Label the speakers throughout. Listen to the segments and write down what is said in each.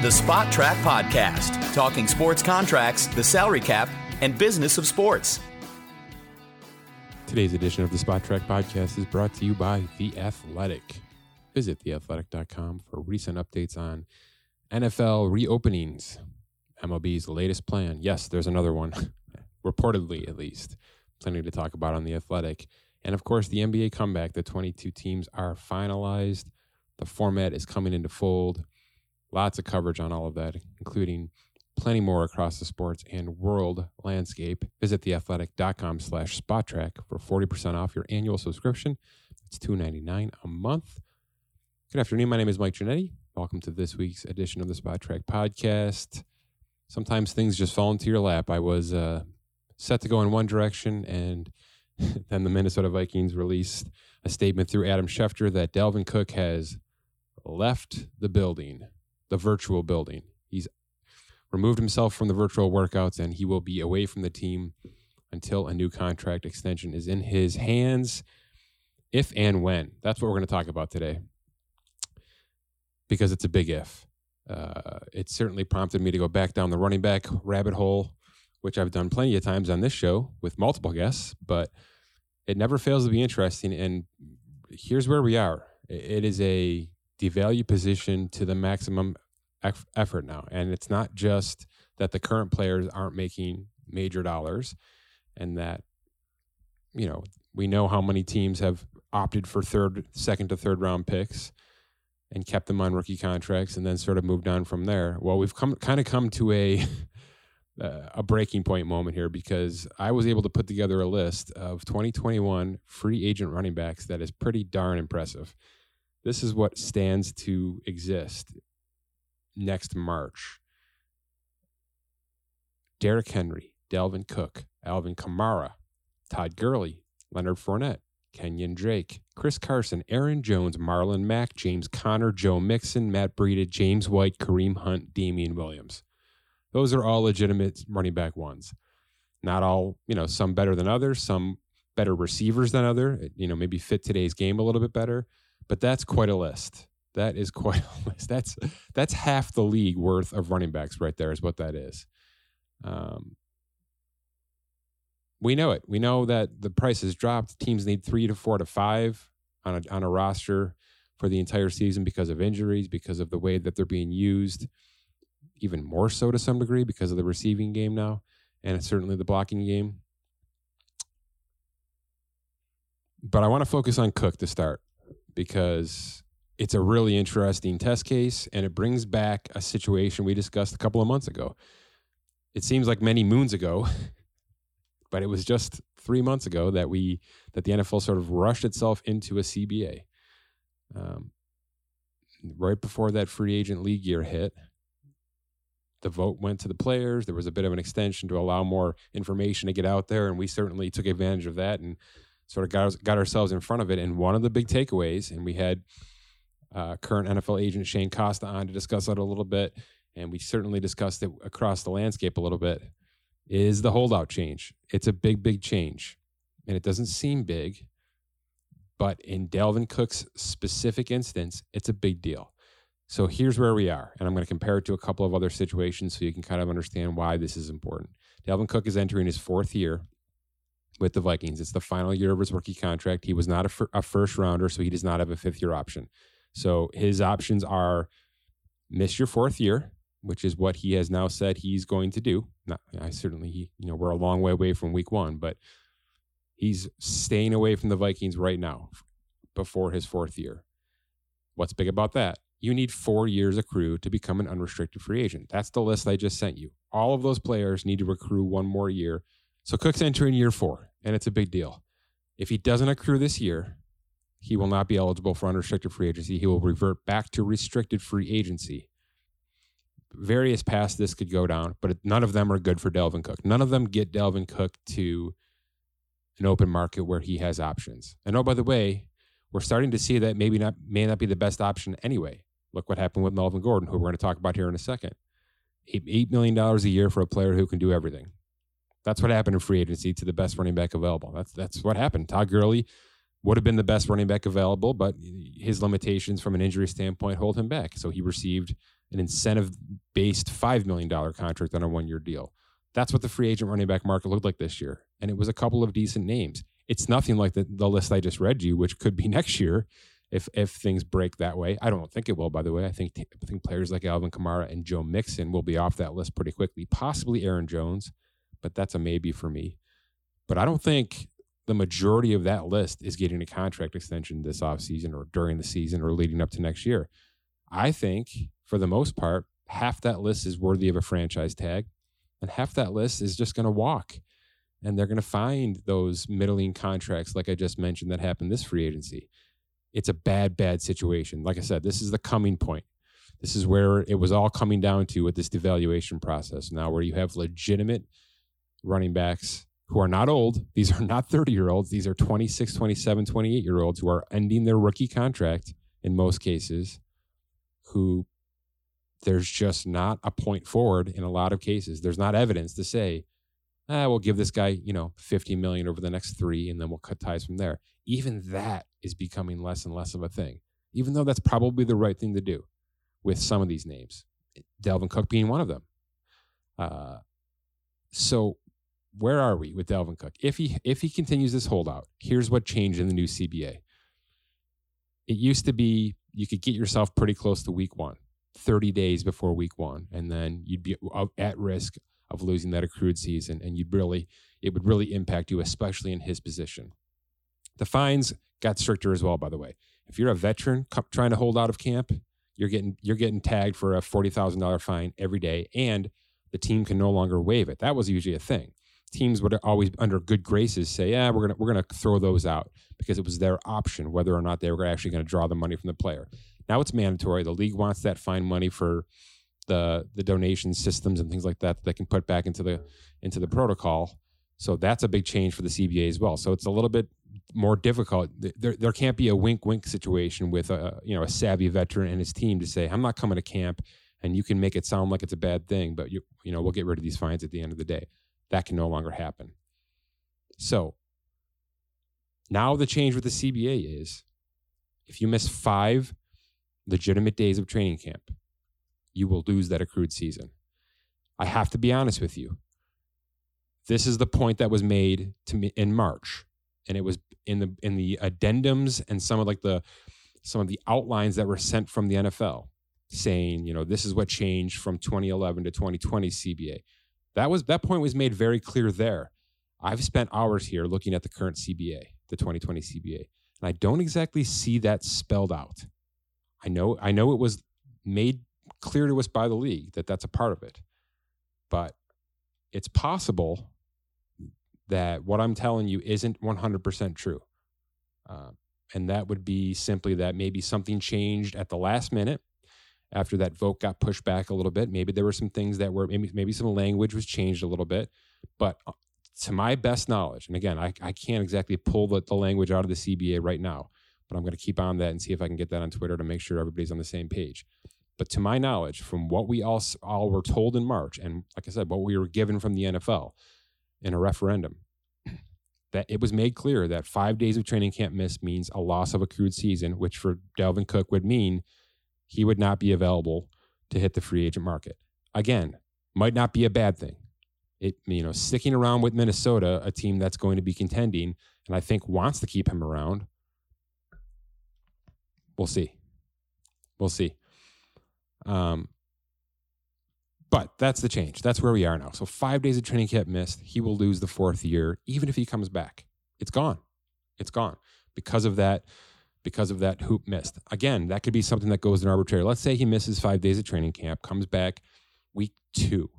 Speaker 1: The Spotrac Podcast, talking sports contracts, the salary cap, and business of sports.
Speaker 2: Today's edition of the Spotrac Podcast is brought to you by The Athletic. Visit theathletic.com for recent updates on NFL reopenings, MLB's latest plan. Yes, there's another one, reportedly at least. Plenty to talk about on The Athletic. And of course, the NBA comeback. The 22 teams are finalized. The format is coming into fold. Lots of coverage on all of that, including plenty more across the sports and world landscape. Visit theathletic.com slash spotrac for 40% off your annual subscription. It's $2.99 a month. Good afternoon. My name is Mike Ginnitti. Welcome to this week's edition of the Spotrac Podcast. Sometimes things just fall into your lap. I was uh, set to go in one direction, and then the Minnesota Vikings released a statement through Adam Schefter that Dalvin Cook has left the building, the virtual building. He's removed himself from the virtual workouts and he will be away from the team until a new contract extension is in his hands. If and when. That's what we're going to talk about today because it's a big if. Uh, it certainly prompted me to go back down the running back rabbit hole, which I've done plenty of times on this show with multiple guests, but it never fails to be interesting. And here's where we are it is a devalue position to the maximum effort now. And it's not just that the current players aren't making major dollars and that, you know, we know how many teams have opted for third, second to third round picks and kept them on rookie contracts and then sort of moved on from there. Well, we've come kind of come to a uh, a breaking point moment here because I was able to put together a list of 2021 free agent running backs that is pretty darn impressive. This is what stands to exist next March. Derrick Henry, Dalvin Cook, Alvin Kamara, Todd Gurley, Leonard Fournette, Kenyon Drake, Chris Carson, Aaron Jones, Marlon Mack, James Conner, Joe Mixon, Matt Breida, James White, Kareem Hunt, Damien Williams. Those are all legitimate running back ones. Not all, you know, some better than others, some better receivers than other, you know, maybe fit today's game a little bit better, but that's quite a list. That is quite a list. That's that's half the league worth of running backs right there is what that is. Um, we know it. We know that the price has dropped. Teams need three to four to five on a on a roster for the entire season because of injuries, because of the way that they're being used, even more so to some degree because of the receiving game now, and certainly the blocking game. But I want to focus on Cook to start because it's a really interesting test case and it brings back a situation we discussed a couple of months ago. It seems like many moons ago, but it was just three months ago that we that the NFL sort of rushed itself into a CBA. Um, right before that free agent league year hit, the vote went to the players. There was a bit of an extension to allow more information to get out there, and we certainly took advantage of that and sort of got got ourselves in front of it. And one of the big takeaways, and we had uh, current NFL agent Shane Costa on to discuss that a little bit, and we certainly discussed it across the landscape a little bit. Is the holdout change? It's a big, big change, and it doesn't seem big, but in Dalvin Cook's specific instance, it's a big deal. So here's where we are, and I'm going to compare it to a couple of other situations so you can kind of understand why this is important. Dalvin Cook is entering his fourth year with the Vikings. It's the final year of his rookie contract. He was not a, fir- a first rounder, so he does not have a fifth year option. So his options are miss your fourth year, which is what he has now said he's going to do. Not, I certainly, you know, we're a long way away from week one, but he's staying away from the Vikings right now before his fourth year. What's big about that? You need four years accrued to become an unrestricted free agent. That's the list I just sent you. All of those players need to accrue one more year. So Cook's entering year four, and it's a big deal. If he doesn't accrue this year, he will not be eligible for unrestricted free agency. He will revert back to restricted free agency. Various paths this could go down, but none of them are good for Dalvin Cook. None of them get Dalvin Cook to an open market where he has options. And oh, by the way, we're starting to see that maybe not may not be the best option anyway. Look what happened with Melvin Gordon, who we're going to talk about here in a second. $8 million a year for a player who can do everything. That's what happened in free agency to the best running back available. That's that's what happened. Todd Gurley would have been the best running back available, but his limitations from an injury standpoint hold him back. So he received an incentive based $5 million contract on a one year deal. That's what the free agent running back market looked like this year. And it was a couple of decent names. It's nothing like the, the list I just read you, which could be next year if if things break that way. I don't think it will, by the way. I think I think players like Alvin Kamara and Joe Mixon will be off that list pretty quickly. Possibly Aaron Jones, but that's a maybe for me. But I don't think the majority of that list is getting a contract extension this offseason or during the season or leading up to next year. I think for the most part, half that list is worthy of a franchise tag, and half that list is just going to walk. And they're going to find those middling contracts, like I just mentioned, that happened this free agency. It's a bad, bad situation. Like I said, this is the coming point. This is where it was all coming down to with this devaluation process now, where you have legitimate running backs who are not old. These are not 30 year olds. These are 26, 27, 28 year olds who are ending their rookie contract in most cases, who there's just not a point forward in a lot of cases. There's not evidence to say, ah, we'll give this guy, you know, 50 million over the next three and then we'll cut ties from there. Even that is becoming less and less of a thing, even though that's probably the right thing to do with some of these names, Dalvin Cook being one of them. Uh, so where are we with Dalvin Cook? If he if he continues this holdout, here's what changed in the new CBA. It used to be you could get yourself pretty close to week one, 30 days before week one, and then you'd be at risk of losing that accrued season, and you'd really it would really impact you, especially in his position. The fines got stricter as well, by the way. If you're a veteran trying to hold out of camp, you're getting you're getting tagged for a forty thousand dollar fine every day, and the team can no longer waive it. That was usually a thing teams would always under good graces say, "Yeah, we're gonna we're gonna throw those out because it was their option whether or not they were actually going to draw the money from the player." Now it's mandatory. The league wants that fine money for the the donation systems and things like that that they can put back into the into the protocol. So that's a big change for the CBA as well. So it's a little bit more difficult. There there can't be a wink wink situation with a you know a savvy veteran and his team to say, "I'm not coming to camp." And you can make it sound like it's a bad thing, but you you know we'll get rid of these fines at the end of the day that can no longer happen. So now the change with the CBA is if you miss five legitimate days of training camp, you will lose that accrued season. I have to be honest with you. This is the point that was made to me in March, and it was in the in the addendums and some of like the some of the outlines that were sent from the NFL saying, you know, this is what changed from 2011 to 2020 CBA. That was that point was made very clear there. I've spent hours here looking at the current CBA, the 2020 CBA, and I don't exactly see that spelled out. I know I know it was made clear to us by the league that that's a part of it. But it's possible that what I'm telling you isn't 100% true. Uh, and that would be simply that maybe something changed at the last minute after that vote got pushed back a little bit. Maybe there were some things that were maybe maybe some language was changed a little bit, but uh, to my best knowledge, and again, I, I can't exactly pull the, the language out of the CBA right now, but I'm going to keep on that and see if I can get that on Twitter to make sure everybody's on the same page. But to my knowledge, from what we all all were told in March, and like I said, what we were given from the NFL in a referendum, that it was made clear that five days of training camp miss means a loss of accrued season, which for Dalvin Cook would mean he would not be available to hit the free agent market. Again, might not be a bad thing. It you know sticking around with Minnesota, a team that's going to be contending, and I think wants to keep him around. We'll see. We'll see. Um, but that's the change. That's where we are now. So five days of training camp missed. He will lose the fourth year, even if he comes back. It's gone. It's gone because of that because of that hoop missed. Again, that could be something that goes in arbitrary. Let's say he misses five days of training camp, comes back week two.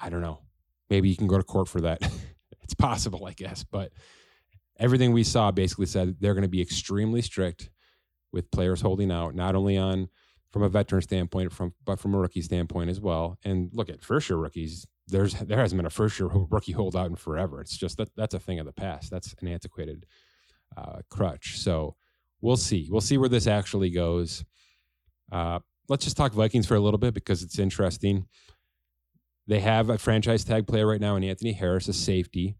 Speaker 2: I don't know. Maybe you can go to court for that. it's possible, I guess. But everything we saw basically said they're going to be extremely strict with players holding out, not only on from a veteran standpoint, from but from a rookie standpoint as well. And look at first year rookies. There's there hasn't been a first year rookie holdout in forever. It's just that that's a thing of the past. That's an antiquated uh, crutch. So we'll see. We'll see where this actually goes. Uh, let's just talk Vikings for a little bit because it's interesting. They have a franchise tag player right now in Anthony Harris, a safety,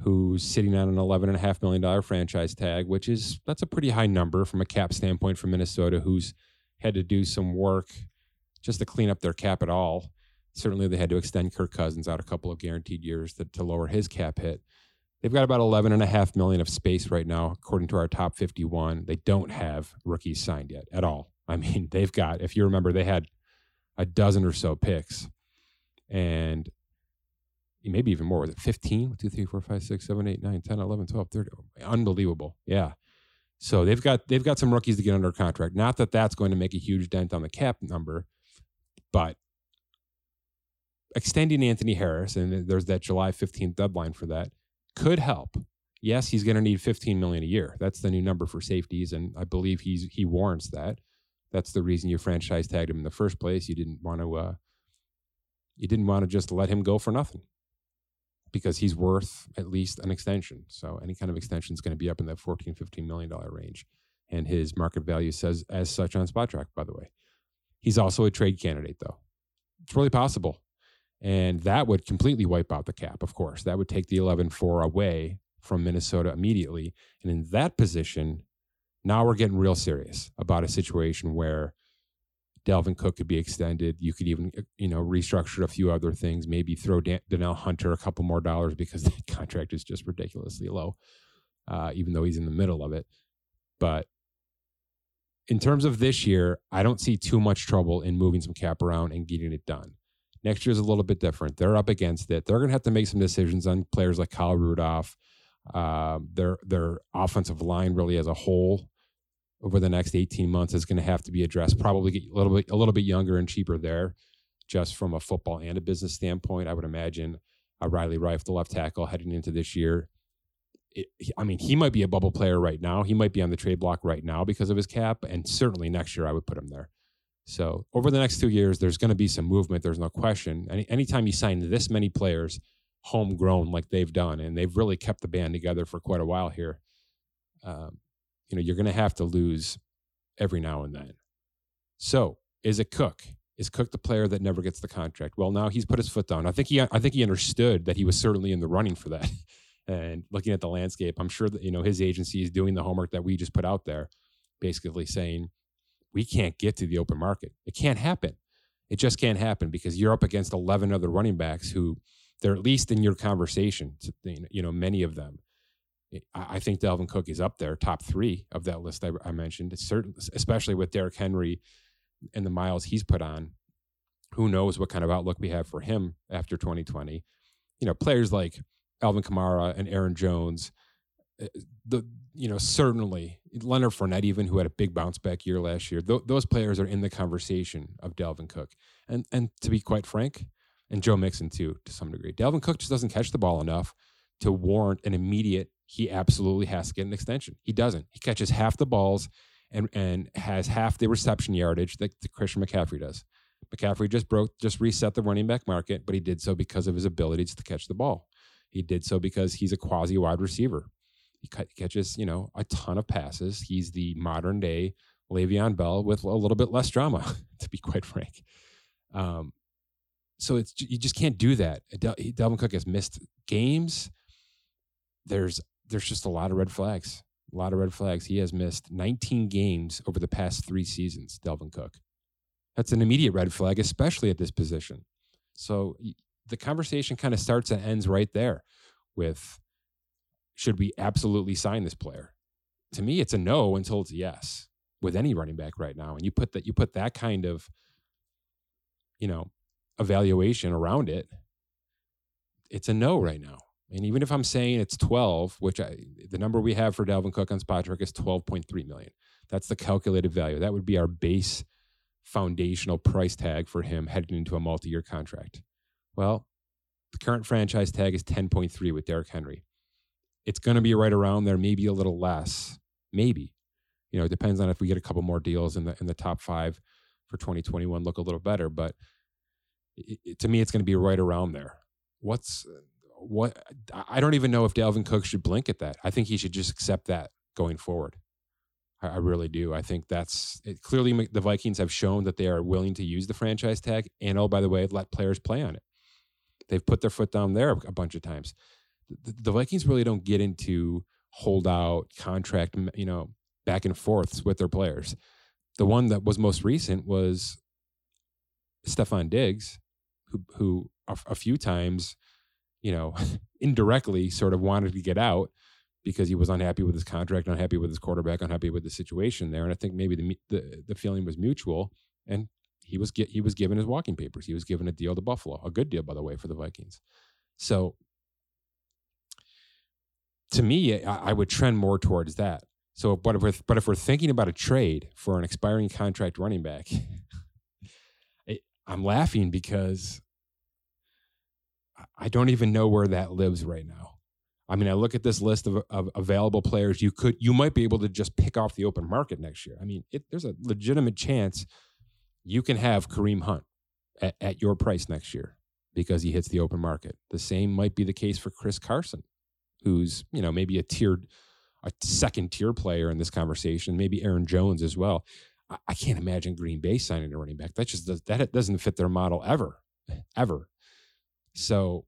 Speaker 2: who's sitting on an $11.5 million franchise tag, which is that's a pretty high number from a cap standpoint for Minnesota, who's had to do some work just to clean up their cap at all. Certainly, they had to extend Kirk Cousins out a couple of guaranteed years to, to lower his cap hit. They've got about 11 and a half million of space right now, according to our top 51. They don't have rookies signed yet at all. I mean, they've got, if you remember, they had a dozen or so picks and maybe even more. Was it 15? 2, 3, 4, 5, 6, 7, 8, 9, 10, 11, 12, 13. Unbelievable. Yeah. So they've got they've got some rookies to get under contract. Not that that's going to make a huge dent on the cap number, but extending Anthony Harris and there's that July 15th deadline for that could help. Yes, he's going to need 15 million a year. That's the new number for safeties and I believe he's he warrants that. That's the reason you franchise tagged him in the first place. You didn't want to uh you didn't want to just let him go for nothing because he's worth at least an extension. So any kind of extension is going to be up in that 14, 15 million dollar range. And his market value says as such on Spotrac, by the way. He's also a trade candidate, though. It's really possible. And that would completely wipe out the cap, of course. That would take the 11 4 away from Minnesota immediately. And in that position, now we're getting real serious about a situation where Dalvin Cook could be extended. You could even, uh, you know, restructure a few other things. Maybe throw Dan- Danielle Hunter a couple more dollars because the contract is just ridiculously low, uh, even though he's in the middle of it. But in terms of this year, I don't see too much trouble in moving some cap around and getting it done. Next year is a little bit different. They're up against it. They're going to have to make some decisions on players like Kyle Rudolph, uh, their their offensive line really as a whole over the next 18 months is going to have to be addressed. Probably get a little bit a little bit younger and cheaper there, just from a football and a business standpoint. I would imagine a Riley Reiff, the left tackle, heading into this year. I mean, he might be a bubble player right now. He might be on the trade block right now because of his cap, and certainly next year I would put him there. So over the next two years, there's going to be some movement. There's no question. Any, anytime you sign this many players homegrown like they've done, and they've really kept the band together for quite a while here, um, you know, you're going to have to lose every now and then. So, is it Cook? Is Cook the player that never gets the contract? Well, now he's put his foot down. I think he, I think he understood that he was certainly in the running for that. and looking at the landscape, I'm sure that you know his agency is doing the homework that we just put out there, basically saying we can't get to the open market. It can't happen. It just can't happen because you're up against 11 other running backs who they're at least in your conversation. You know, many of them I think Dalvin Cook is up there, top three of that list I, I mentioned. It's certain, especially with Derrick Henry and the miles he's put on. Who knows what kind of outlook we have for him after 2020? You know, players like Alvin Kamara and Aaron Jones, eh, the you know certainly Leonard Fournette, even who had a big bounce back year last year. Th- those players are in the conversation of Dalvin Cook, and and to be quite frank, and Joe Mixon too to some degree. Dalvin Cook just doesn't catch the ball enough to warrant an immediate he absolutely has to get an extension. He doesn't. He catches half the balls and and has half the reception yardage that, that Christian McCaffrey does. McCaffrey just broke, just reset the running back market, but he did so because of his abilities to catch the ball. He did so because he's a quasi wide receiver. He catches, you know, a ton of passes. He's the modern day Le'Veon Bell with a little bit less drama, to be quite frank. Um, so it's you just can't do that. Del- Dalvin Cook has missed games. There's there's just a lot of red flags. A lot of red flags. He has missed 19 games over the past three seasons, Dalvin Cook. That's an immediate red flag, especially at this position. So the conversation kind of starts and ends right there with should we absolutely sign this player? To me, it's a no until it's yes with any running back right now. And you put that you put that kind of, you know, evaluation around it, it's a no right now. And even if I'm saying it's 12, which I, the number we have for Dalvin Cook on Spotrac is 12.3 million. That's the calculated value. That would be our base foundational price tag for him heading into a multi-year contract. Well, the current franchise tag is 10.3 with Derrick Henry. It's going to be right around there, maybe a little less, maybe. You know, it depends on if we get a couple more deals in the in the top five for 2021 look a little better, but it, it, to me, it's going to be right around there. What's what I don't even know if Dalvin Cook should blink at that. I think he should just accept that going forward. I, I really do. I think that's it, clearly the Vikings have shown that they are willing to use the franchise tag, and oh by the way, let players play on it. They've put their foot down there a bunch of times. The, the Vikings really don't get into holdout contract, you know, back and forths with their players. The one that was most recent was Stefon Diggs, who who a, a few times, you know, indirectly sort of wanted to get out because he was unhappy with his contract, unhappy with his quarterback, unhappy with the situation there. And I think maybe the the, the feeling was mutual, and he was get, he was given his walking papers. He was given a deal to Buffalo, a good deal by the way for the Vikings. So to me, I, I would trend more towards that. So, but if we're, but if we're thinking about a trade for an expiring contract running back, I'm laughing because I don't even know where that lives right now. I mean, I look at this list of, of available players. You could, you might be able to just pick off the open market next year. I mean, it, there's a legitimate chance you can have Kareem Hunt at, at your price next year because he hits the open market. The same might be the case for Chris Carson, who's you know maybe a tiered, a second tier player in this conversation. Maybe Aaron Jones as well. I, I can't imagine Green Bay signing a running back. That just that doesn't fit their model ever, ever. So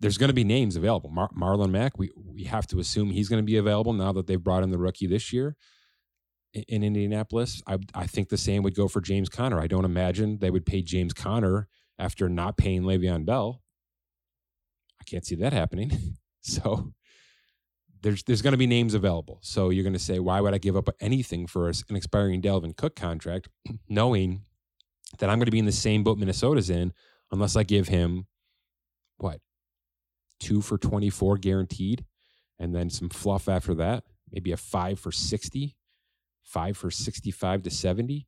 Speaker 2: there's going to be names available. Mar- Marlon Mack, we we have to assume he's going to be available now that they've brought in the rookie this year in, in Indianapolis. I I think the same would go for James Conner. I don't imagine they would pay James Conner after not paying Le'Veon Bell. Can't see that happening. so there's there's going to be names available. So you're going to say, why would I give up anything for an expiring Dalvin Cook contract, knowing that I'm going to be in the same boat Minnesota's in, unless I give him what two for 24 guaranteed, and then some fluff after that, maybe a five for 60, five for 65 to 70,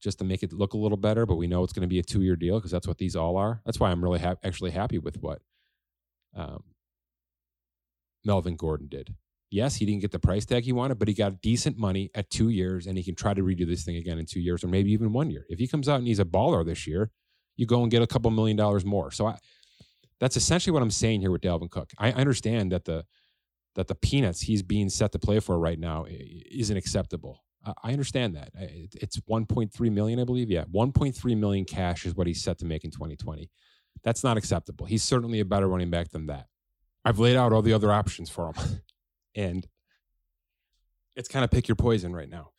Speaker 2: just to make it look a little better. But we know it's going to be a two year deal because that's what these all are. That's why I'm really ha- actually happy with what um, Melvin Gordon did. Yes, he didn't get the price tag he wanted, but he got decent money at two years, and he can try to redo this thing again in two years or maybe even one year. If he comes out and he's a baller this year, you go and get a couple million dollars more. So I, that's essentially what I'm saying here with Dalvin Cook. I understand that the that the peanuts he's being set to play for right now isn't acceptable. I understand that. It's 1.3 million, I believe. Yeah, 1.3 million cash is what he's set to make in 2020. That's not acceptable. He's certainly a better running back than that. I've laid out all the other options for him, and it's kind of pick your poison right now.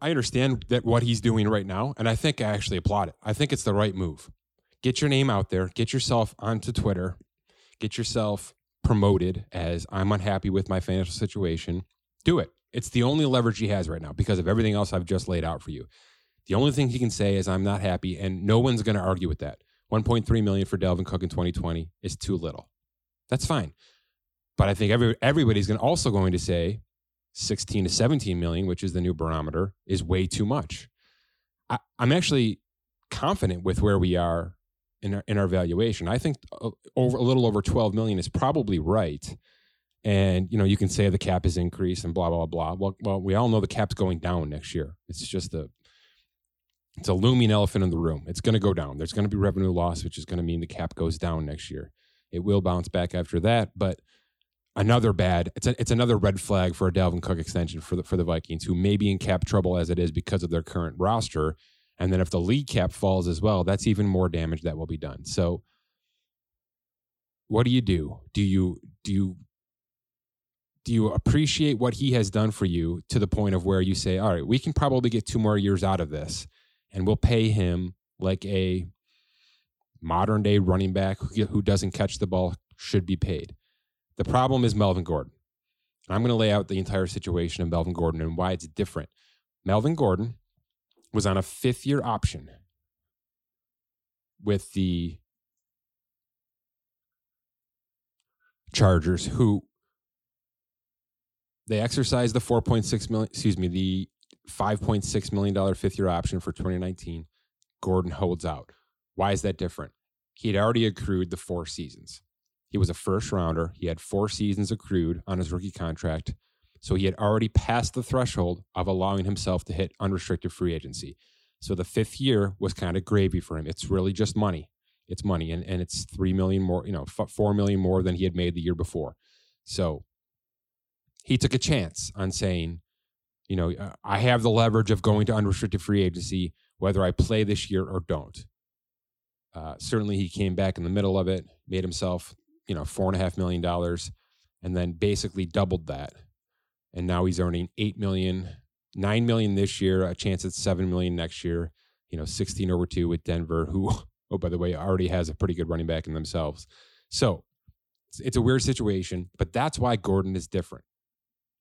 Speaker 2: I understand that what he's doing right now, and I think I actually applaud it. I think it's the right move get your name out there, get yourself onto Twitter, get yourself promoted as I'm unhappy with my financial situation. Do it. It's the only leverage he has right now because of everything else I've just laid out for you. The only thing he can say is I'm not happy, and no one's going to argue with that. 1.3 million for Dalvin Cook in 2020 is too little. That's fine. But I think every, everybody's going also going to say 16 to 17 million, which is the new barometer, is way too much. I, I'm actually confident with where we are in our, in our valuation. I think uh, over a little over 12 million is probably right. And you know, you can say the cap is increased and blah blah blah. Well, well, we all know the cap's going down next year. It's just a it's a looming elephant in the room. It's going to go down. There's going to be revenue loss, which is going to mean the cap goes down next year. It will bounce back after that, but another bad. It's a, it's another red flag for a Dalvin Cook extension for the for the Vikings, who may be in cap trouble as it is because of their current roster and then if the league cap falls as well, that's even more damage that will be done. So what do you do? Do you do you do you appreciate what he has done for you to the point of where you say, all right, we can probably get two more years out of this and we'll pay him like a modern day running back who doesn't catch the ball should be paid. The problem is Melvin Gordon. I'm going to lay out the entire situation of Melvin Gordon and why it's different. Melvin Gordon was on a fifth year option with the Chargers, who they exercised the 4.6 million, excuse me, the 5.6 million dollar fifth year option for 2019. Gordon holds out. Why is that different? He had already accrued the four seasons. He was a first rounder. He had four seasons accrued on his rookie contract. So he had already passed the threshold of allowing himself to hit unrestricted free agency. So the fifth year was kind of gravy for him. It's really just money. It's money, and, and it's three million more, you know, four million more than he had made the year before. So he took a chance on saying, you know, uh, I have the leverage of going to unrestricted free agency, whether I play this year or don't. Uh, certainly, he came back in the middle of it, made himself, you know, four and a half million dollars, and then basically doubled that and now he's earning 8 million 9 million this year a chance at 7 million next year you know, 16 over two with Denver, who, oh, by the way, already has a pretty good running back in themselves. So it's, it's a weird situation, but that's why Gordon is different.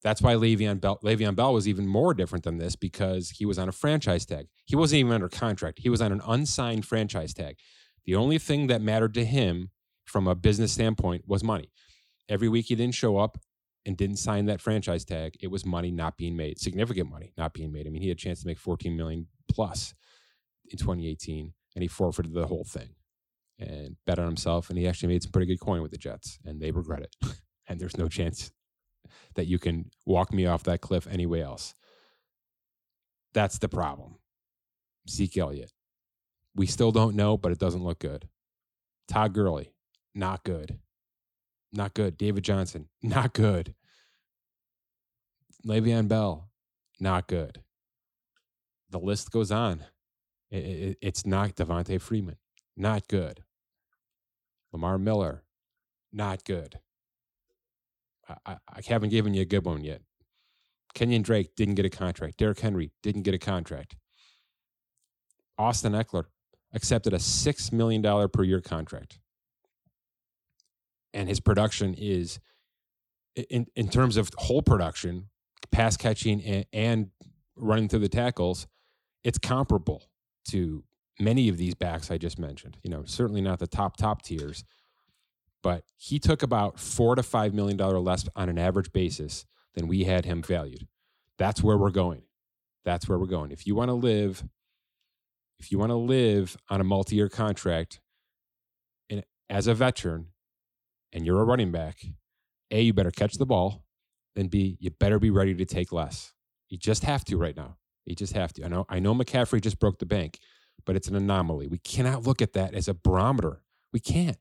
Speaker 2: That's why Le'Veon Bell, Le'Veon Bell was even more different than this because he was on a franchise tag. He wasn't even under contract. He was on an unsigned franchise tag. The only thing that mattered to him from a business standpoint was money. Every week he didn't show up and didn't sign that franchise tag, it was money not being made, significant money not being made. I mean, he had a chance to make 14 million plus in 2018 and he forfeited the whole thing and bet on himself and he actually made some pretty good coin with the Jets and they regret it. and there's no chance that you can walk me off that cliff anyway else. That's the problem. Zeke Elliott. We still don't know, but it doesn't look good. Todd Gurley, not good. Not good. David Johnson, not good. Le'Veon Bell, not good. The list goes on. It, it, it's not Devonta Freeman, not good. Lamar Miller, not good. I, I, haven't given you a good one yet. Kenyon Drake didn't get a contract. Derrick Henry didn't get a contract. Austin Ekeler accepted a $6 million per year contract. And his production is, in, in terms of whole production, pass catching and, and running through the tackles, it's comparable to many of these backs I just mentioned. You know, certainly not the top, top tiers, but he took about four to five million dollar less on an average basis than we had him valued. That's where we're going. That's where we're going. If you want to live if you want to live on a multi-year contract and as a veteran and you're a running back, A, you better catch the ball, and B, you better be ready to take less. You just have to right now. You just have to. I know I know McCaffrey just broke the bank, but it's an anomaly. We cannot look at that as a barometer. We can't.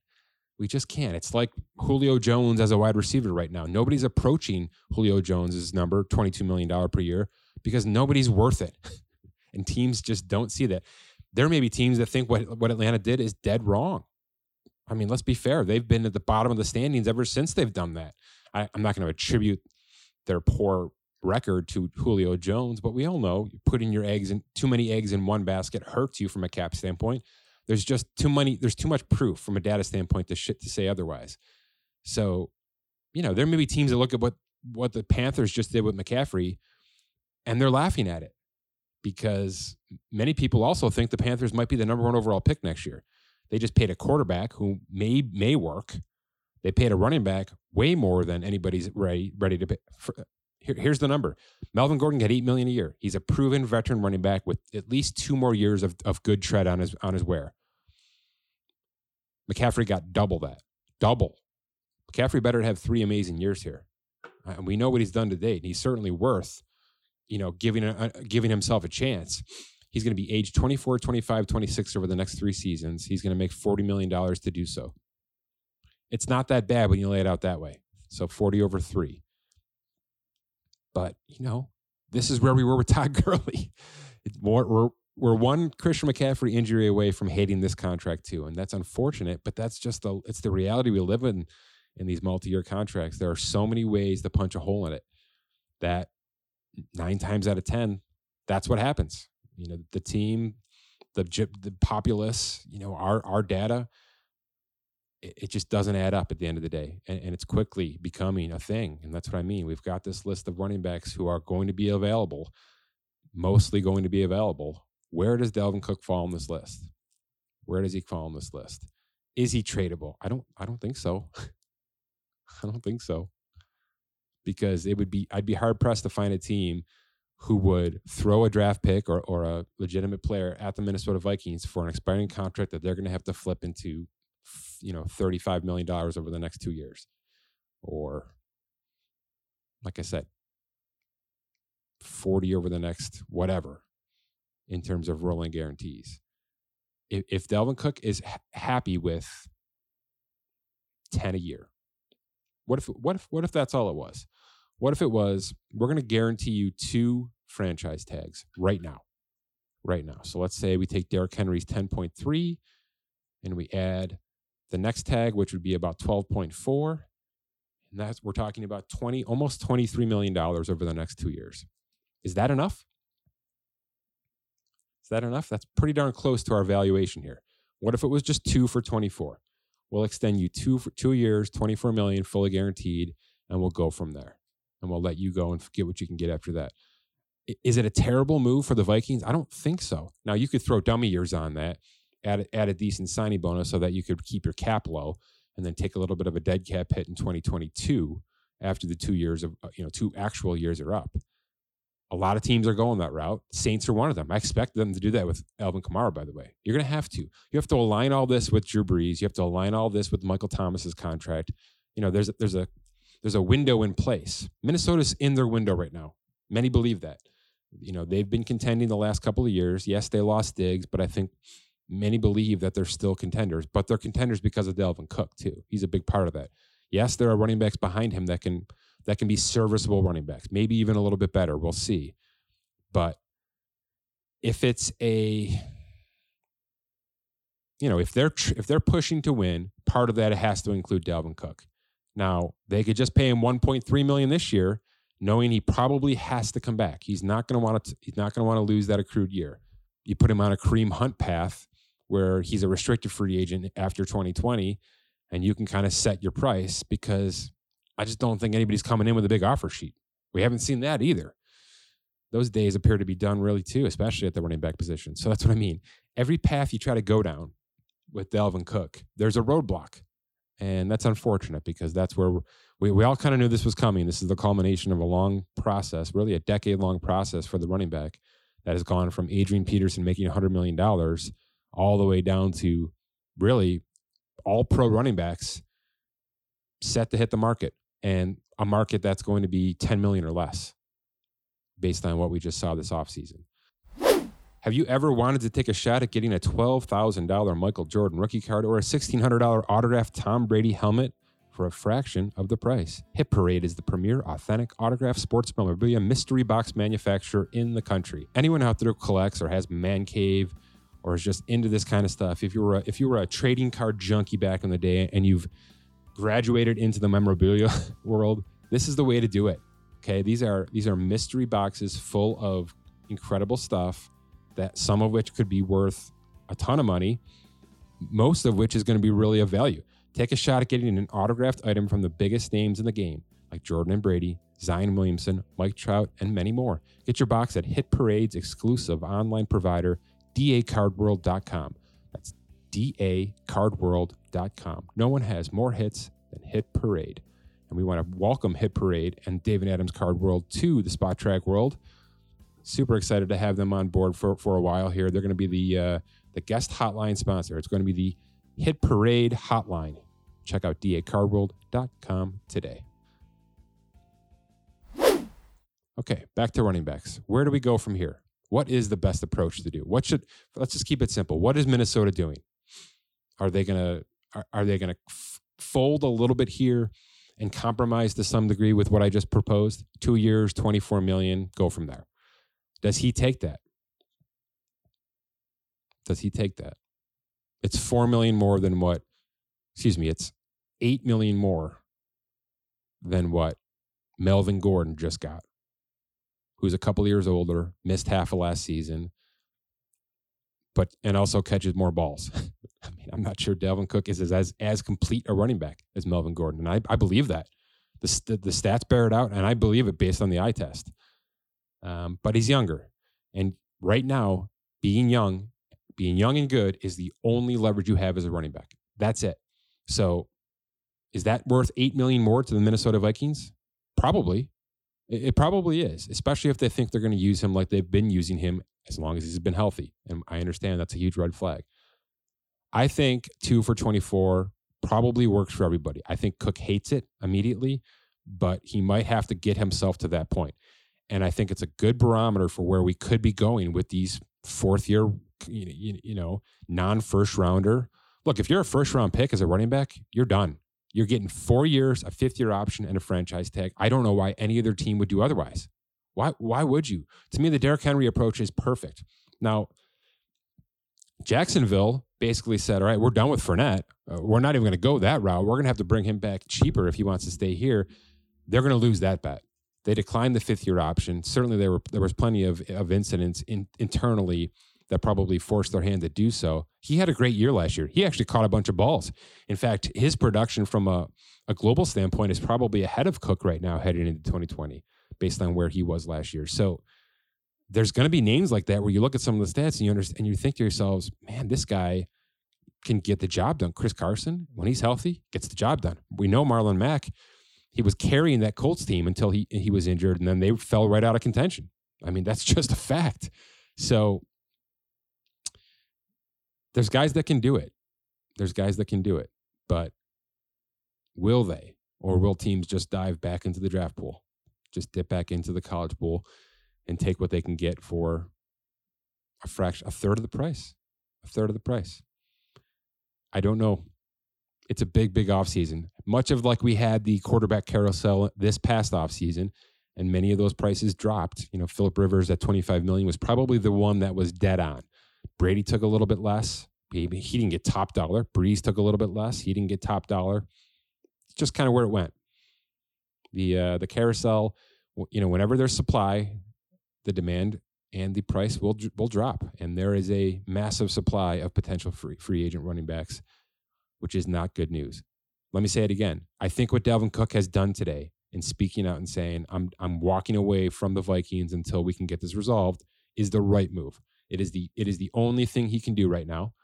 Speaker 2: We just can't. It's like Julio Jones as a wide receiver right now. Nobody's approaching Julio Jones's number, $22 million per year, because nobody's worth it. and teams just don't see that. There may be teams that think what, what Atlanta did is dead wrong. I mean, let's be fair. They've been at the bottom of the standings ever since they've done that. I, I'm not going to attribute their poor record to Julio Jones, but we all know putting your eggs in too many eggs in one basket hurts you from a cap standpoint. There's just too many. There's too much proof from a data standpoint to shit to say otherwise. So, you know, there may be teams that look at what what the Panthers just did with McCaffrey, and they're laughing at it because many people also think the Panthers might be the number one overall pick next year. They just paid a quarterback who may may work. They paid a running back way more than anybody's ready ready to pay. For, here, here's the number: Melvin Gordon got eight million a year. He's a proven veteran running back with at least two more years of, of good tread on his on his wear. McCaffrey got double that, double. McCaffrey better have three amazing years here, uh, and we know what he's done to date. And he's certainly worth you know, giving a, giving himself a chance. He's going to be age 24, 25, 26 over the next three seasons. He's going to make $40 million to do so. It's not that bad when you lay it out that way. So 40 over three. But, you know, this is where we were with Todd Gurley. We're, we're, we're one Christian McCaffrey injury away from hating this contract too. And that's unfortunate, but that's just the, it's the reality we live in in these multi-year contracts. There are so many ways to punch a hole in it that nine times out of 10, that's what happens. You know, the team, the, the populace, you know, our, our data, it, just doesn't add up at the end of the day. And, and it's quickly becoming a thing. And that's what I mean. We've got this list of running backs who are going to be available, mostly going to be available. Where does Dalvin Cook fall on this list? Where does he fall on this list? Is he tradable? I don't I don't think so. I don't think so because it would be I'd be hard pressed to find a team who would throw a draft pick or, or a legitimate player at the Minnesota Vikings for an expiring contract that they're going to have to flip into, you know, $35 million over the next two years. Or, like I said, 40 over the next whatever in terms of rolling guarantees. If, if Dalvin Cook is happy with 10 a year, what if what if what if that's all it was? What if it was we're going to guarantee you two franchise tags right now, right now. So let's say we take Derrick Henry's ten point three, and we add the next tag, which would be about twelve point four, and that's we're talking about twenty, almost twenty three million dollars over the next two years. Is that enough? Is that enough? That's pretty darn close to our valuation here. What if it was just two for 24? We'll extend you two for two years, 24 million, fully guaranteed, and we'll go from there. And we'll let you go and get what you can get after that. Is it a terrible move for the Vikings? I don't think so. Now you could throw dummy years on that, add add a decent signing bonus so that you could keep your cap low, and then take a little bit of a dead cap hit in 2022 after the two years of uh, you know two actual years are up. A lot of teams are going that route. Saints are one of them. I expect them to do that with Alvin Kamara, by the way. You're going to have to. You have to align all this with Drew Brees. You have to align all this with Michael Thomas's contract. You know, there's there's a there's a window in place. Minnesota's in their window right now. Many believe that. You know, they've been contending the last couple of years. Yes, they lost Diggs, but I think many believe that they're still contenders. But they're contenders because of Dalvin Cook too. He's a big part of that. Yes, there are running backs behind him that can that can be serviceable running backs, maybe even a little bit better. We'll see. But if it's a you know, if they're if they're pushing to win, part of that has to include Dalvin Cook. Now, they could just pay him 1.3 million this year, knowing he probably has to come back. He's not going to want to he's not going to want to lose that accrued year. You put him on a Kareem Hunt path where he's a restricted free agent after 2020 and you can kind of set your price because I just don't think anybody's coming in with a big offer sheet. We haven't seen that either. Those days appear to be done really too, especially at the running back position. So that's what I mean. Every path you try to go down with Dalvin Cook, there's a roadblock. And that's unfortunate because that's where we, we all kind of knew this was coming. This is the culmination of a long process, really a decade long process for the running back that has gone from Adrian Peterson making $100 million all the way down to really all pro running backs set to hit the market and a market that's going to be 10 million or less based on what we just saw this offseason. Have you ever wanted to take a shot at getting a $12,000 Michael Jordan rookie card or a $1,600 autographed Tom Brady helmet for a fraction of the price? Hit Parade is the premier authentic autographed sports memorabilia mystery box manufacturer in the country. Anyone out there collects or has man cave or is just into this kind of stuff, if you were a, if you were a trading card junkie back in the day and you've graduated into the memorabilia world, this is the way to do it. Okay, these are these are mystery boxes full of incredible stuff that some of which could be worth a ton of money, most of which is going to be really of value. Take a shot at getting an autographed item from the biggest names in the game, like Jordan and Brady, Zion Williamson, Mike Trout, and many more. Get your box at Hit Parade's exclusive online provider, dacardworld.com. That's dacardworld.com. No one has more hits than Hit Parade. And we want to welcome Hit Parade and David Adams Card World to the Spotrac world. Super excited to have them on board for, for a while here. They're going to be the uh, the guest hotline sponsor. It's going to be the Hit Parade hotline. Check out dacardworld.com today. Okay, back to running backs. Where do we go from here? What is the best approach to do? What should let's just keep it simple. What is Minnesota doing? Are they gonna are, are they gonna f- fold a little bit here and compromise to some degree with what I just proposed? Two years, twenty four million. Go from there. Does he take that? Does he take that? It's four million more than what. Excuse me. It's eight million more than what Melvin Gordon just got who's a couple years older, missed half of last season, but and also catches more balls. I mean, I'm not sure Dalvin Cook is as as, complete a running back as Melvin Gordon, and I, I believe that. The, the, the stats bear it out, and I believe it based on the eye test. Um, but he's younger, and right now, being young, being young and good is the only leverage you have as a running back. That's it. So, is that worth eight million more to the Minnesota Vikings? Probably. It, it probably is, especially if they think they're going to use him like they've been using him as long as he's been healthy. And I understand that's a huge red flag. I think two for 24 probably works for everybody. I think Cook hates it immediately, but he might have to get himself to that point. And I think it's a good barometer for where we could be going with these fourth year, you know, non first rounder. Look, if you're a first round pick as a running back, you're done. You're getting four years, a fifth year option, and a franchise tag. I don't know why any other team would do otherwise. Why, why would you? To me, the Derrick Henry approach is perfect. Now, Jacksonville basically said, all right, we're done with Fournette. Uh, we're not even going to go that route. We're going to have to bring him back cheaper if he wants to stay here. They're going to lose that bet. They declined the fifth year option. Certainly, there were there was plenty of, of incidents in, internally that probably forced their hand to do so. He had a great year last year. He actually caught a bunch of balls. In fact, his production from a, a global standpoint is probably ahead of Cook right now heading into 2020 based on where he was last year. So there's going to be names like that where you look at some of the stats and you understand and you think to yourselves, man, this guy can get the job done. Chris Carson, when he's healthy, gets the job done. We know Marlon Mack, he was carrying that Colts team until he he was injured, and then they fell right out of contention. I mean, that's just a fact. So there's guys that can do it. There's guys that can do it, but will they, or will teams just dive back into the draft pool, just dip back into the college pool, and take what they can get for a fraction, a third of the price, a third of the price? I don't know. It's a big, big offseason. Much of like we had the quarterback carousel this past offseason, and many of those prices dropped. You know, Philip Rivers at 25 million was probably the one that was dead on. Brady took a little bit less. He, he didn't get top dollar. Brees took a little bit less. He didn't get top dollar. It's just kind of where it went. The uh, the carousel, you know, whenever there's supply, the demand and the price will will drop, and there is a massive supply of potential free free agent running backs, which is not good news. Let me say it again. I think what Dalvin Cook has done today in speaking out and saying I'm I'm walking away from the Vikings until we can get this resolved is the right move. It is the it is the only thing he can do right now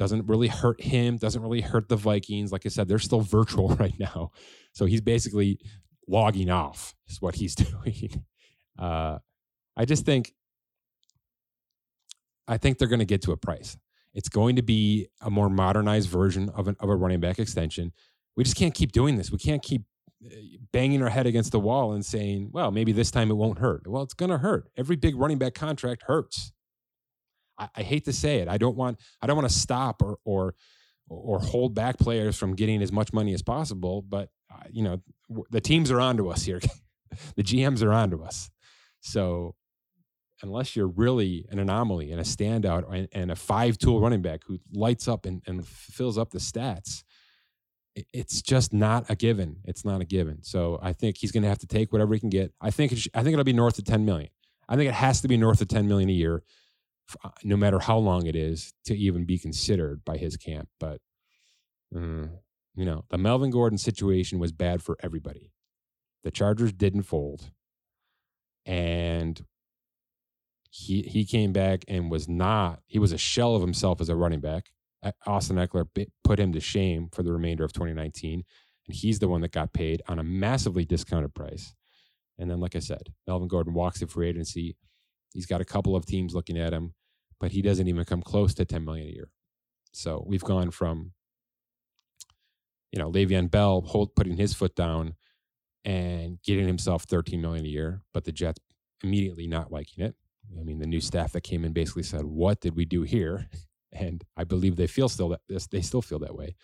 Speaker 2: doesn't really hurt him, doesn't really hurt the Vikings. Like I said, they're still virtual right now. So he's basically logging off, is what he's doing. Uh, I just think, I think they're going to get to a price. It's going to be a more modernized version of, an, of a running back extension. We just can't keep doing this. We can't keep uh, banging our head against the wall and saying, well, maybe this time it won't hurt. Well, it's going to hurt. Every big running back contract hurts. I, I hate to say it. I don't want I don't want to stop or or or hold back players from getting as much money as possible. But uh, you know, the teams are onto us here. the GMs are onto us. So unless you're really an anomaly and a standout and, and a five tool running back who lights up and, and fills up the stats, it's just not a given. It's not a given. So I think he's going to have to take whatever he can get. I think I think it'll be north of 10 million. I think it has to be north of 10 million a year no matter how long it is to even be considered by his camp. But, uh, you know, the Melvin Gordon situation was bad for everybody. The Chargers didn't fold. And he he came back and was not, he was a shell of himself as a running back. Austin Ekeler put him to shame for the remainder of 2019. And he's the one that got paid on a massively discounted price. And then, like I said, Melvin Gordon walks the free agency. He's got a couple of teams looking at him but he doesn't even come close to 10 million a year. So we've gone from, you know, Le'Veon Bell hold, putting his foot down and getting himself 13 million a year, but the Jets immediately not liking it. I mean, the new staff that came in basically said, "What did we do here?" And I believe they feel still that they still feel that way.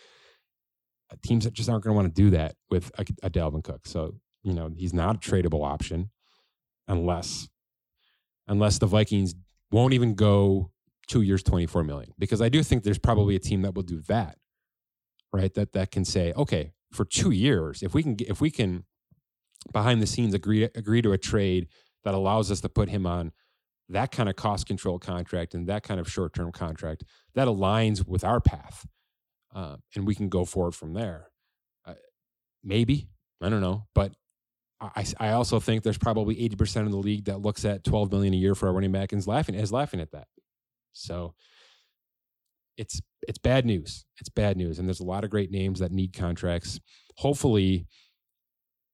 Speaker 2: Uh, teams that just aren't going to want to do that with a, a Dalvin Cook. So you know, he's not a tradable option unless unless the Vikings won't even go two years, 24 million. Because I do think there's probably a team that will do that, right? That that can say, okay, for two years, if we can if we can behind the scenes agree agree to a trade that allows us to put him on that kind of cost control contract and that kind of short term contract that aligns with our path, uh, and we can go forward from there. Uh, maybe I don't know, but I, I also think there's probably 80% of the league that looks at 12 million a year for a running back and is laughing is laughing at that. So it's it's bad news. It's bad news. And there's a lot of great names that need contracts. Hopefully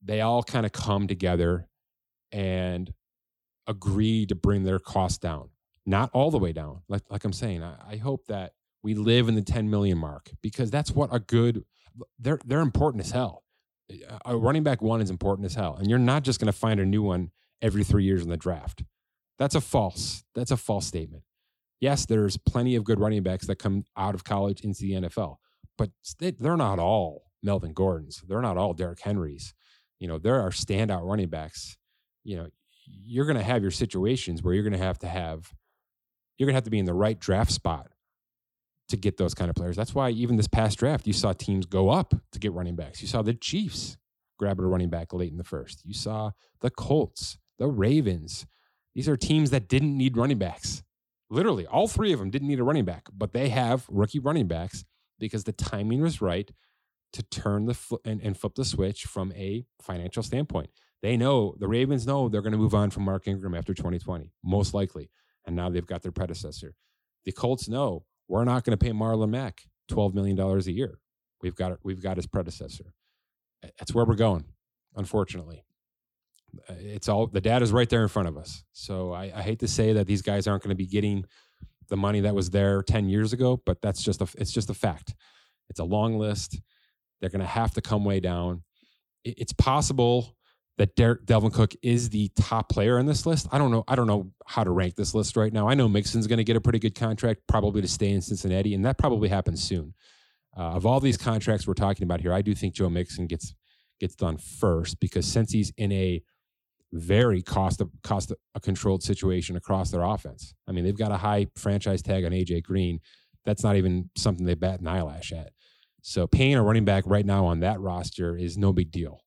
Speaker 2: they all kind of come together and agree to bring their costs down. Not all the way down. Like like I'm saying, I, I hope that we live in the 10 million mark because that's what a good they're they're important as hell a running back one is important as hell, and you're not just going to find a new one every three years in the draft. That's a false. That's a false statement. Yes, there's plenty of good running backs that come out of college into the NFL, but they're not all Melvin Gordons. They're not all Derrick Henrys. You know, there are standout running backs. You know, you're going to have your situations where you're going to have to have, you're going to have to be in the right draft spot to get those kind of players. That's why even this past draft, you saw teams go up to get running backs. You saw the Chiefs grab a running back late in the first. You saw the Colts, the Ravens. These are teams that didn't need running backs Literally, all three of them didn't need a running back, but they have rookie running backs because the timing was right to turn the fl- and, and flip the switch from a financial standpoint. They know the Ravens know they're going to move on from Mark Ingram after 2020, most likely, and now they've got their predecessor. The Colts know we're not going to pay Marlon Mack 12 million dollars a year. We've got we've got his predecessor. That's where we're going, unfortunately. Uh, it's all the data's right there in front of us. So I, I hate to say that these guys aren't going to be getting the money that was there 10 years ago, but that's just a it's just a fact. It's a long list. They're going to have to come way down. It's possible that Derek Dalvin Cook is the top player in this list. I don't know. I don't know how to rank this list right now. I know Mixon's going to get a pretty good contract, probably to stay in Cincinnati, and that probably happens soon. Uh, of all these contracts we're talking about here, I do think Joe Mixon gets gets done first because since he's in a very cost of, cost a controlled situation across their offense. I mean, they've got a high franchise tag on AJ Green. That's not even something they bat an eyelash at. So paying a running back right now on that roster is no big deal.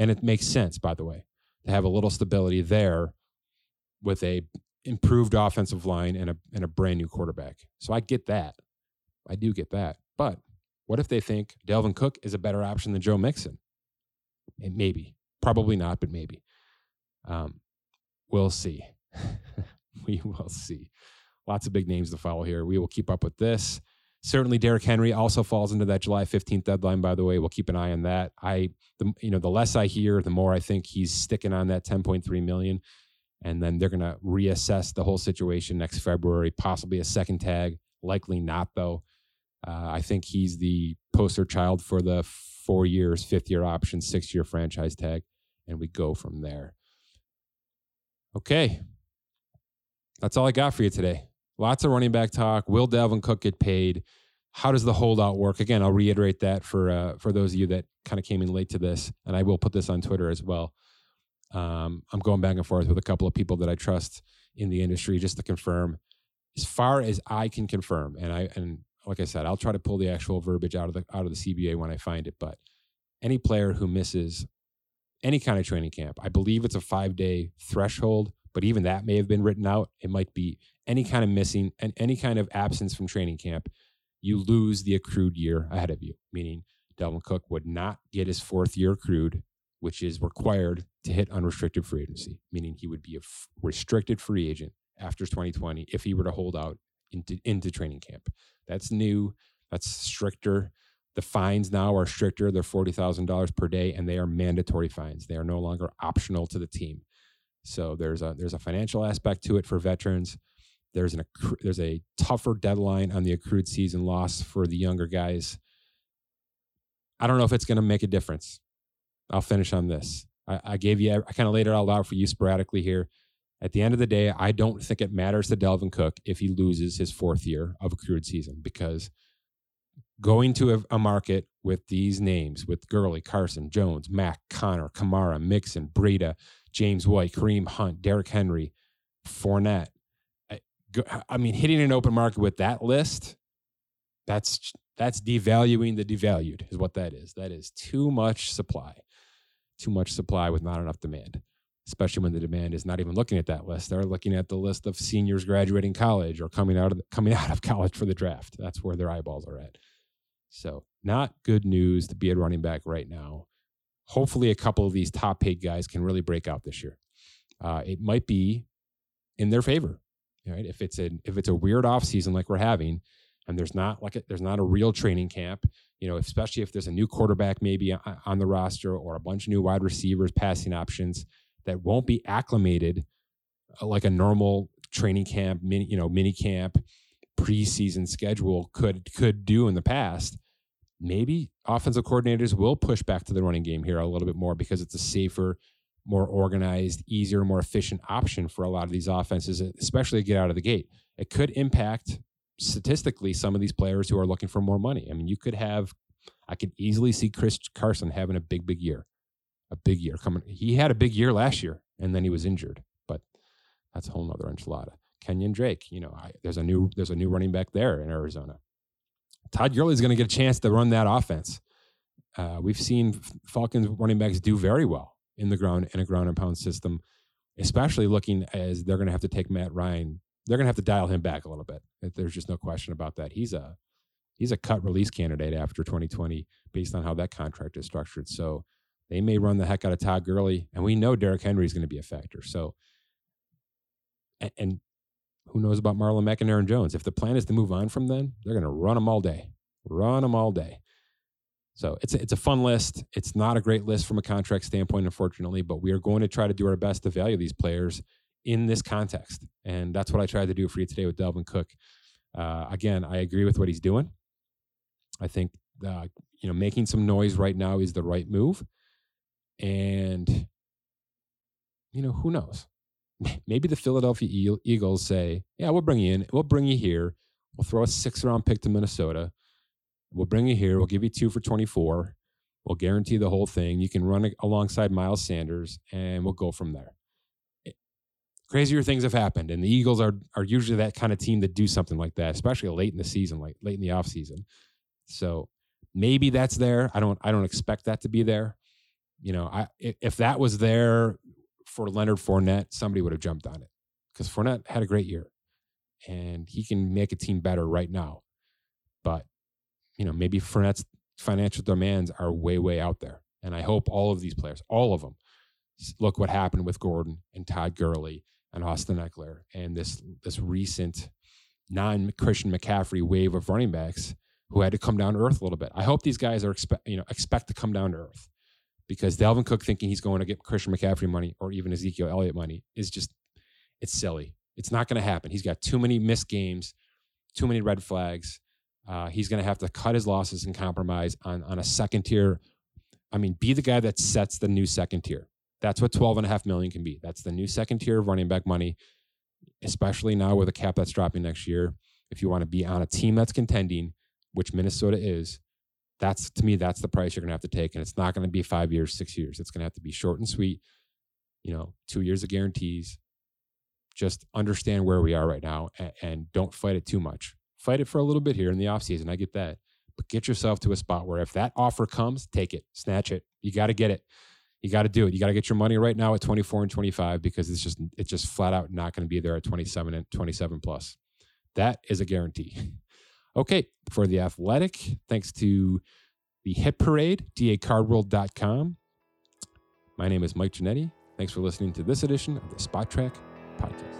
Speaker 2: And it makes sense, by the way, to have a little stability there with a improved offensive line and a and a brand new quarterback. So I get that. I do get that. But what if they think Dalvin Cook is a better option than Joe Mixon? Maybe. Probably not, but maybe. Um, we'll see. we will see. Lots of big names to follow here. We will keep up with this. Certainly, Derrick Henry also falls into that July 15th deadline. By the way, we'll keep an eye on that. I, the, you know, the less I hear, the more I think he's sticking on that 10.3 million, and then they're going to reassess the whole situation next February. Possibly a second tag, likely not though. Uh, I think he's the poster child for the four years, fifth year option, six year franchise tag, and we go from there. Okay. That's all I got for you today. Lots of running back talk. Will Dalvin Cook get paid? How does the holdout work? Again, I'll reiterate that for uh, for those of you that kind of came in late to this, and I will put this on Twitter as well. Um, I'm going back and forth with a couple of people that I trust in the industry just to confirm. As far as I can confirm, and I and like I said, I'll try to pull the actual verbiage out of the out of the CBA when I find it. But any player who misses any kind of training camp. I believe it's a five day threshold, but even that may have been written out. It might be any kind of missing and any kind of absence from training camp. You lose the accrued year ahead of you, meaning Dalvin Cook would not get his fourth year accrued, which is required to hit unrestricted free agency, meaning he would be a f- restricted free agent after 2020 if he were to hold out into, into training camp. That's new. That's stricter. The fines now are stricter. They're $40,000 per day and they are mandatory fines. They are no longer optional to the team. So there's a there's a financial aspect to it for veterans. There's an there's a tougher deadline on the accrued season loss for the younger guys. I don't know if it's going to make a difference. I'll finish on this. I, I gave you I kind of laid it all out for you sporadically here. At the end of the day, I don't think it matters to Dalvin Cook if he loses his fourth year of accrued season because going to a, a, market with these names with Gurley, Carson, Jones, Mack, Connor, Kamara, Mixon, Breida, James White, Kareem Hunt, Derrick Henry, Fournette. I, mean, hitting an open market with that list, that's that's devaluing the devalued, is what that is. That is too much supply, too much supply with not enough demand. Especially when the demand is not even looking at that list; they're looking at the list of seniors graduating college or coming out of the, coming out of college for the draft. That's where their eyeballs are at. So, not good news to be a running back right now. Hopefully, a couple of these top paid guys can really break out this year. Uh, it might be in their favor, right? If it's a if it's a weird off season like we're having, and there's not like a, there's not a real training camp, you know, especially if there's a new quarterback maybe on the roster or a bunch of new wide receivers, passing options that won't be acclimated uh, like a normal training camp, mini, you know, mini camp preseason schedule could could do in the past, maybe offensive coordinators will push back to the running game here a little bit more because it's a safer, more organized, easier, more efficient option for a lot of these offenses, especially to get out of the gate. It could impact statistically some of these players who are looking for more money. I mean, you could have, I could easily see Chris Carson having a big, big year, a big year coming. He had a big year last year and then he was injured, but that's a whole nother enchilada. Kenyon Drake. You know, I, there's a new there's a new running back there in Arizona. Todd Gurley is going to get a chance to run that offense. Uh, we've seen Falcons running backs do very well in the ground in a ground and pound system, especially looking as they're going to have to take Matt Ryan they're going to have to dial him back a little bit. There's just no question about that. He's a he's a cut release candidate after 2020 based on how that contract is structured. So they may run the heck out of Todd Gurley, and we know Derrick Henry is going to be a factor. So, and, and who knows about Marlon Mack and Aaron Jones? If the plan is to move on from them, they're going to run them all day, run them all day. So it's a, it's a fun list. It's not a great list from a contract standpoint, unfortunately, but we are going to try to do our best to value these players in this context, and that's what I tried to do for you today with Dalvin Cook. Uh, again, I agree with what he's doing. I think uh, you know making some noise right now is the right move, and you know who knows. Maybe the Philadelphia Eagles say, "Yeah, we'll bring you in. We'll bring you here. We'll throw a six round pick to Minnesota. We'll bring you here. We'll give you two for twenty four. We'll guarantee the whole thing. You can run alongside Miles Sanders, and we'll go from there." Eh, crazier things have happened and the eagles are are usually that kind of team that do something like that especially late in the season like late in the off season so maybe that's there i don't i don't expect that to be there you know i if that was there for leonard Fournette, somebody would have jumped on it because Fournette had a great year and he can make a team better right now but you know maybe Fournette's financial demands are way way out there and i hope all of these players all of them look what happened with gordon and todd Gurley and Austin Ekeler and this this recent non Christian McCaffrey wave of running backs who had to come down to earth a little bit. I hope these guys are expect you know expect to come down to earth because Dalvin Cook thinking he's going to get Christian McCaffrey money or even Ezekiel Elliott money is just it's silly. It's not going to happen. He's got too many missed games, too many red flags. Uh, he's going to have to cut his losses and compromise on on a second tier. I mean, be the guy that sets the new second tier. That's what 12 and a half million can be. That's the new second tier of running back money, especially now with a cap that's dropping next year. If you want to be on a team that's contending, which Minnesota is, that's to me, that's the price you're going to have to take. And it's not going to be five years, six years. It's going to have to be short and sweet, you know, two years of guarantees. Just understand where we are right now and, and don't fight it too much. Fight it for a little bit here in the offseason. I get that. But get yourself to a spot where if that offer comes, take it, snatch it. You got to get it you got to do it. You got to get your money right now at 24 and 25 because it's just it's just flat out not going to be there at 27 and 27 plus. That is a guarantee. Okay, for the athletic, thanks to the Hit Parade, dacardworld.com. My name is Mike Ginnitti. Thanks for listening to this edition of the Spotrac podcast.